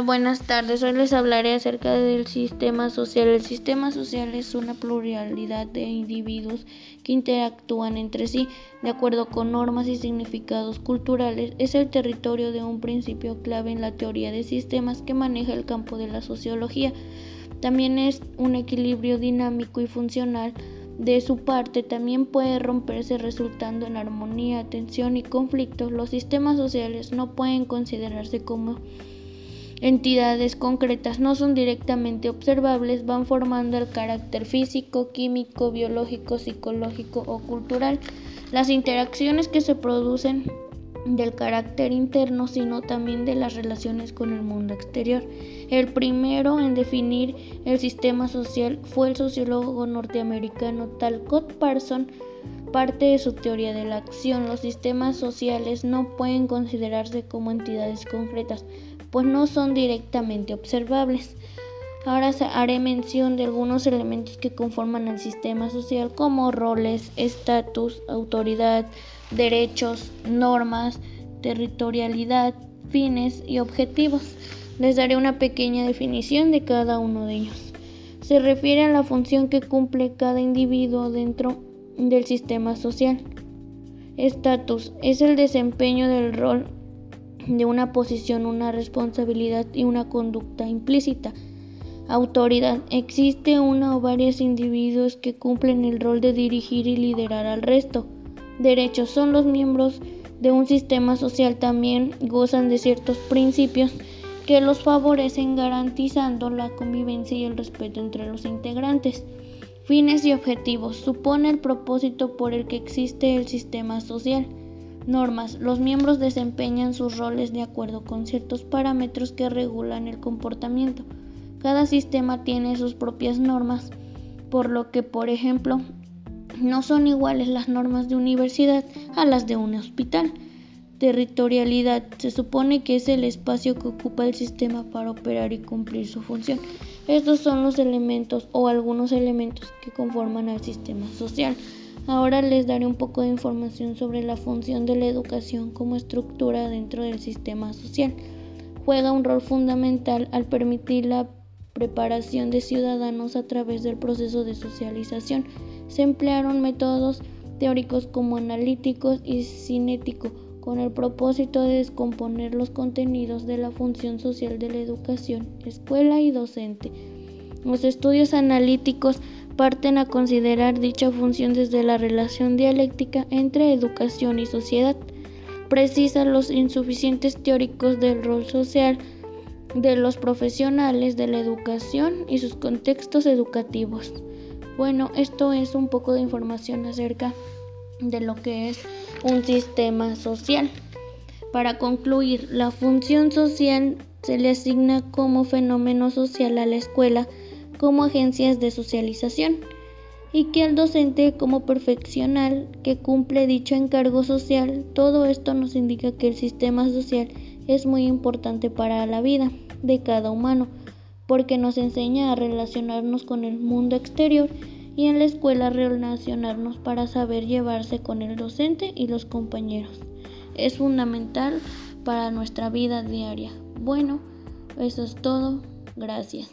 Buenas tardes, hoy les hablaré acerca del sistema social. El sistema social es una pluralidad de individuos que interactúan entre sí de acuerdo con normas y significados culturales. Es el territorio de un principio clave en la teoría de sistemas que maneja el campo de la sociología. También es un equilibrio dinámico y funcional. De su parte, también puede romperse resultando en armonía, tensión y conflictos. Los sistemas sociales no pueden considerarse como entidades concretas no son directamente observables, van formando el carácter físico, químico, biológico, psicológico o cultural. Las interacciones que se producen del carácter interno, sino también de las relaciones con el mundo exterior. El primero en definir el sistema social fue el sociólogo norteamericano Talcott Parson. Parte de su teoría de la acción, los sistemas sociales no pueden considerarse como entidades concretas, pues no son directamente observables. Ahora haré mención de algunos elementos que conforman el sistema social como roles, estatus, autoridad, derechos, normas, territorialidad, fines y objetivos. Les daré una pequeña definición de cada uno de ellos. Se refiere a la función que cumple cada individuo dentro del sistema social. Estatus es el desempeño del rol de una posición, una responsabilidad y una conducta implícita. Autoridad. Existe uno o varios individuos que cumplen el rol de dirigir y liderar al resto. Derechos. Son los miembros de un sistema social también gozan de ciertos principios que los favorecen garantizando la convivencia y el respeto entre los integrantes. Fines y objetivos. Supone el propósito por el que existe el sistema social. Normas. Los miembros desempeñan sus roles de acuerdo con ciertos parámetros que regulan el comportamiento. Cada sistema tiene sus propias normas, por lo que, por ejemplo, no son iguales las normas de universidad a las de un hospital. Territorialidad. Se supone que es el espacio que ocupa el sistema para operar y cumplir su función. Estos son los elementos o algunos elementos que conforman al sistema social. Ahora les daré un poco de información sobre la función de la educación como estructura dentro del sistema social. Juega un rol fundamental al permitir la preparación de ciudadanos a través del proceso de socialización. Se emplearon métodos teóricos como analíticos y cinético con el propósito de descomponer los contenidos de la función social de la educación, escuela y docente. Los estudios analíticos parten a considerar dicha función desde la relación dialéctica entre educación y sociedad. Precisa los insuficientes teóricos del rol social de los profesionales de la educación y sus contextos educativos. Bueno, esto es un poco de información acerca de lo que es un sistema social. Para concluir, la función social se le asigna como fenómeno social a la escuela como agencias de socialización y que el docente como perfeccional que cumple dicho encargo social, todo esto nos indica que el sistema social es muy importante para la vida de cada humano, porque nos enseña a relacionarnos con el mundo exterior y en la escuela relacionarnos para saber llevarse con el docente y los compañeros. Es fundamental para nuestra vida diaria. Bueno, eso es todo. Gracias.